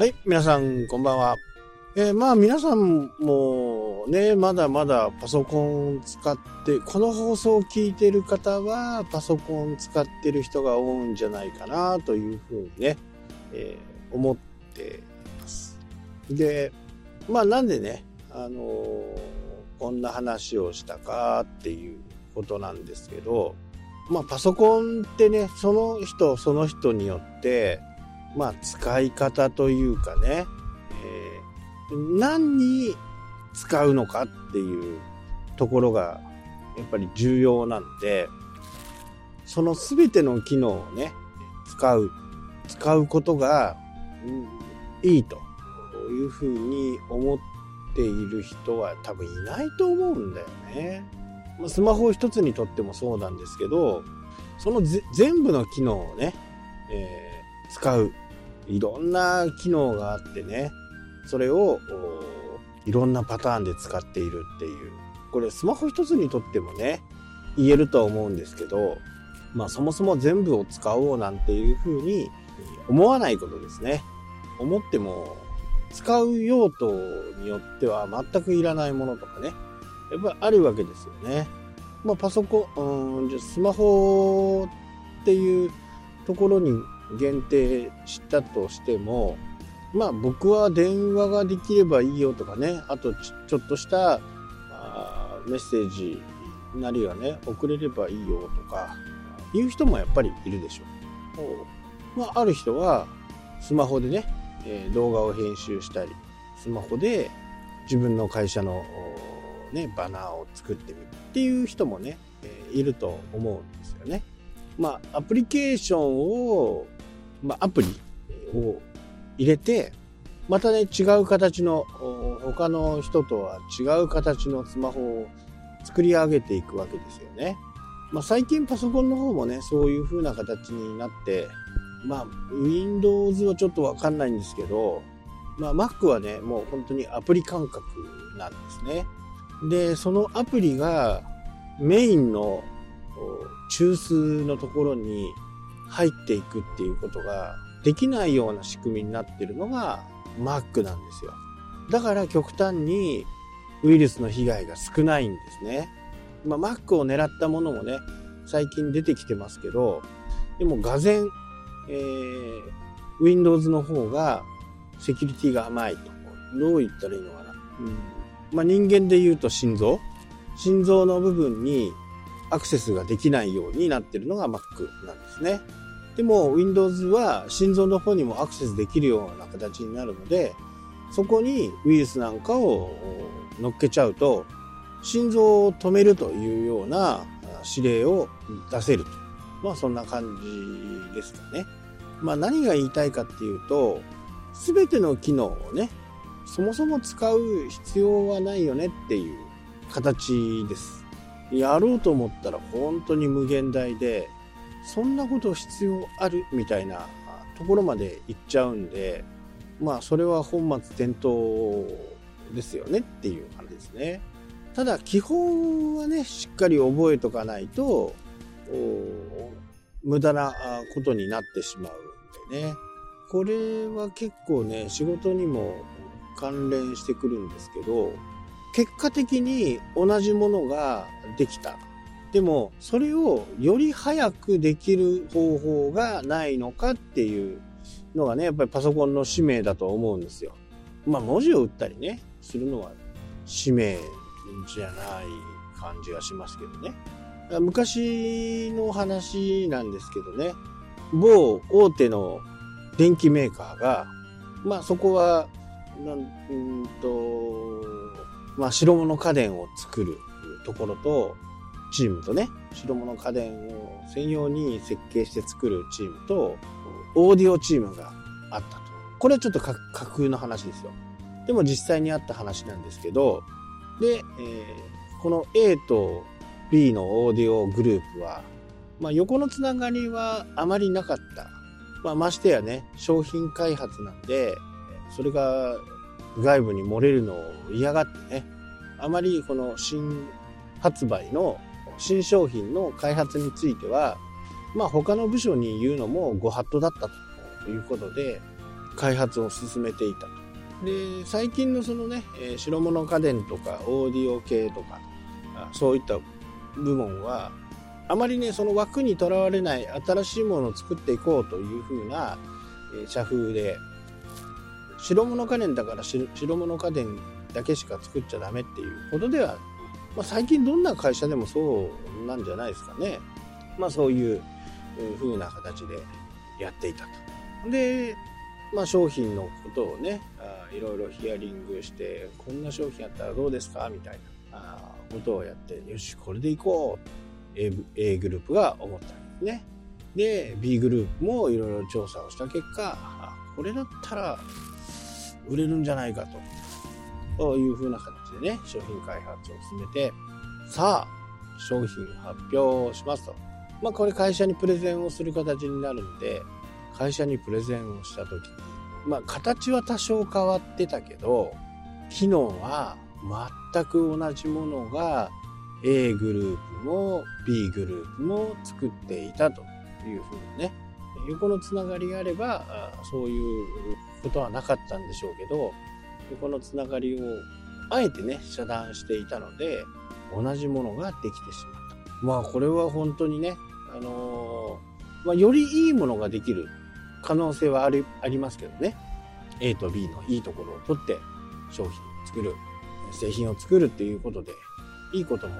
はい、皆さん、こんばんは。えーまあ、皆さんもね、まだまだパソコン使って、この放送を聞いてる方は、パソコン使ってる人が多いんじゃないかな、というふうにね、えー思っています。で、まあ、なんでね、あのーこんな話をしたかっていうことなんですけど、まあ、パソコンってね、その人その人によって、まあ、使い方というかね、えー何に使うのかっていうところが、やっぱり重要なんで、その全ての機能をね、使う、使うことが、うんいいというふうに思っている人は多分いないと思うんだよね。まスマホ一つにとってもそうなんですけど、そのぜ全部の機能をね、えー使う。いろんな機能があってね、それをいろんなパターンで使っているっていう。これスマホ一つにとってもね、言えるとは思うんですけど、まあそもそも全部を使おうなんていうふうに思わないことですね。思っても使う用途によっては全くいらないものとかね、やっぱりあるわけですよね。まあパソコン、うんじゃスマホっていうところに限定したとしても、まあ僕は電話ができればいいよとかね、あとちちょっとしたあーメッセージなりがね、送れればいいよとか、いう人もやっぱりいるでしょう。まあある人はスマホでね、えー動画を編集したり、スマホで自分の会社のおね、バナーを作ってみるっていう人もね、えーいると思うんですよね。まあアプリケーションをまあ、アプリを入れて、またね、違う形の、他の人とは違う形のスマホを作り上げていくわけですよね。まあ、最近パソコンの方もね、そういう風な形になって、まあ、Windows はちょっとわかんないんですけど、まあ、Mac はね、もう本当にアプリ感覚なんですね。で、そのアプリがメインの中枢のところに入っていくっていうことができないような仕組みになってるのが Mac なんですよ。だから極端にウイルスの被害が少ないんですね。まあ、Mac を狙ったものもね、最近出てきてますけど、でも、がぜん、えー、Windows の方がセキュリティが甘いと。どう言ったらいいのかな。うん、まあ、人間で言うと心臓心臓の部分にアクセスができないようになってるのが Mac なんですね。でも Windows は心臓の方にもアクセスできるような形になるので、そこにウイルスなんかを乗っけちゃうと、心臓を止めるというような指令を出せると。まあそんな感じですかね。まあ何が言いたいかっていうと、すべての機能をね、そもそも使う必要はないよねっていう形です。やろうと思ったら本当に無限大で、そんなこと必要あるみたいなところまで行っちゃうんで、まあそれは本末転倒ですよねっていう話ですね。ただ基本はね、しっかり覚えとかないと、無駄なことになってしまうんでね。これは結構ね、仕事にも関連してくるんですけど、結果的に同じものができた。でも、それをより早くできる方法がないのかっていうのがね、やっぱりパソコンの使命だと思うんですよ。まあ、文字を打ったりね、するのは使命じゃない感じがしますけどね。昔の話なんですけどね、某大手の電機メーカーが、まあそこは、なんうんと、まあ白物家電を作るところと、チームとね、白物家電を専用に設計して作るチームと、オーディオチームがあったと。これはちょっと架空の話ですよ。でも実際にあった話なんですけど、で、えーこの A と B のオーディオグループは、まあ、横のつながりはあまりなかった。まあ、ましてやね、商品開発なんで、それが外部に漏れるのを嫌がってね、あまりこの新発売の新商品の開発については、まあ他の部署に言うのもご法度だったということで、開発を進めていたと。で、最近のそのね、えー、白物家電とかオーディオ系とか、そういった部門は、あまりね、その枠にとらわれない新しいものを作っていこうというふうな、え、社風で、白物家電だから白物家電だけしか作っちゃダメっていうことでは、まあ、最近どんな会社でもそうなんじゃないですかね。まあそういう風な形でやっていたと。で、まあ、商品のことをねあいろいろヒアリングしてこんな商品あったらどうですか？みたいなあことをやってよしこれでいこう A, A グループが思ったんですねで B グループもいろいろ調査をした結果これだったら売れるんじゃないかとそういうふうな形でね商品開発を進めてさあ商品発表しますと。まあこれ会社にプレゼンをする形になるんで会社にプレゼンをした時にまあ形は多少変わってたけど機能は全く同じものが A グループも B グループも作っていたというふうにね。横のつながりがあればそういうことはなかったんでしょうけど横のつながりをあえてね遮断していたので同じものができてしまった。まあこれは本当にねあのー、まあ、よりいいものができる可能性はありありますけどね。A と B のいいところを取って商品を作る。製品を作るっていうことでいいことも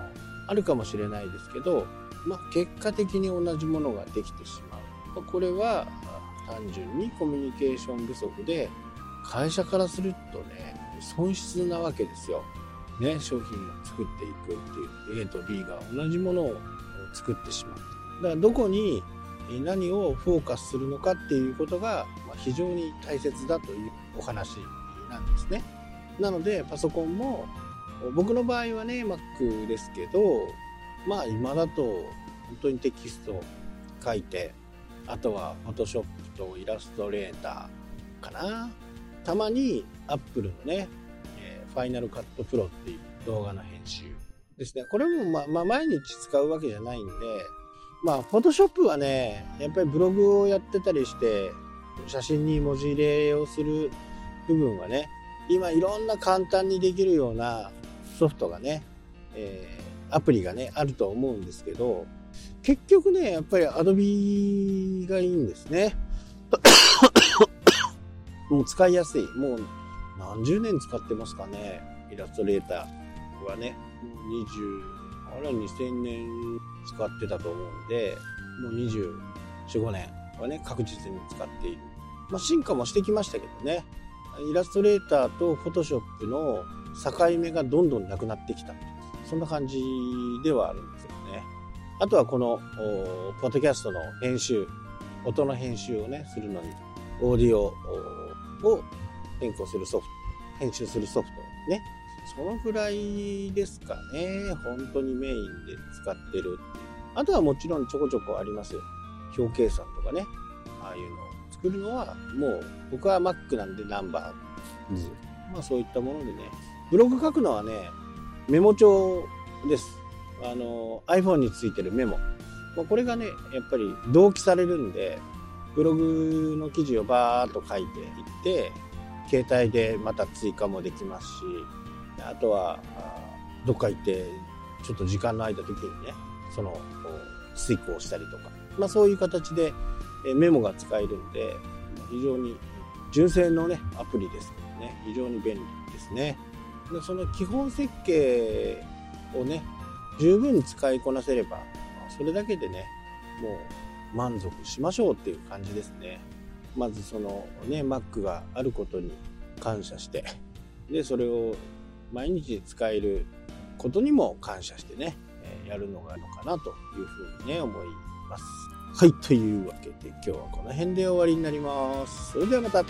あるかもしれないですけど、まあ、結果的に同じものができてしまう。まこれは単純にコミュニケーション不足で会社からするとね損失なわけですよ。ね、商品を作っていくっていう A と B が同じものを作ってしまう。だからどこに何をフォーカスするのかっていうことが非常に大切だというお話なんですね。なのでパソコンも僕の場合はね Mac ですけどまあ今だと本当にテキストを書いてあとは Photoshop とイラストレーターかなたまに Apple のね、えー、Final Cut Pro っていう動画の編集ですねこれもままあ毎日使うわけじゃないんでまあ、フォトショップはね、やっぱりブログをやってたりして、写真に文字入れをする部分はね、今いろんな簡単にできるようなソフトがね、えー、アプリがね、あると思うんですけど、結局ね、やっぱり Adobe がいいんですね。もう使いやすい。もう何十年使ってますかね。イラストレーターはね。もう20、あれは2000年使ってたと思うんで、もう24、5年はね、確実に使っている。まあ、進化もしてきましたけどね。イラストレーターとフォトショップの境目がどんどんなくなってきた。そんな感じではあるんですよね。あとはこの、ポッドキャストの編集、音の編集をね、するのに、オーディオを変更するソフト、編集するソフトね、そのぐらいですかね。本当にメインで使ってるあとはもちろんちょこちょこありますよ。表計算とかね。ああいうのを作るのはもう僕は Mac なんでナンバーズ。まあそういったものでね。ブログ書くのはね、メモ帳です。あの、iPhone についてるメモ。まあ、これがね、やっぱり同期されるんで、ブログの記事をバーっと書いていって、携帯でまた追加もできますし、あとはどっか行ってちょっと時間の空いた時にねそのスイックをしたりとか、まあ、そういう形でメモが使えるんで非常に純正のねアプリですけどね。非常に便利ですね。でその基本設計をね十分に使いこなせればそれだけでねもう満足しましょうっていう感じですねまずそのね Mac があることに感謝してでそれを毎日使えることにも感謝してね、えやるのがいいのかなというふうにね、思います。はい、というわけで今日はこの辺で終わりになります。それではまた。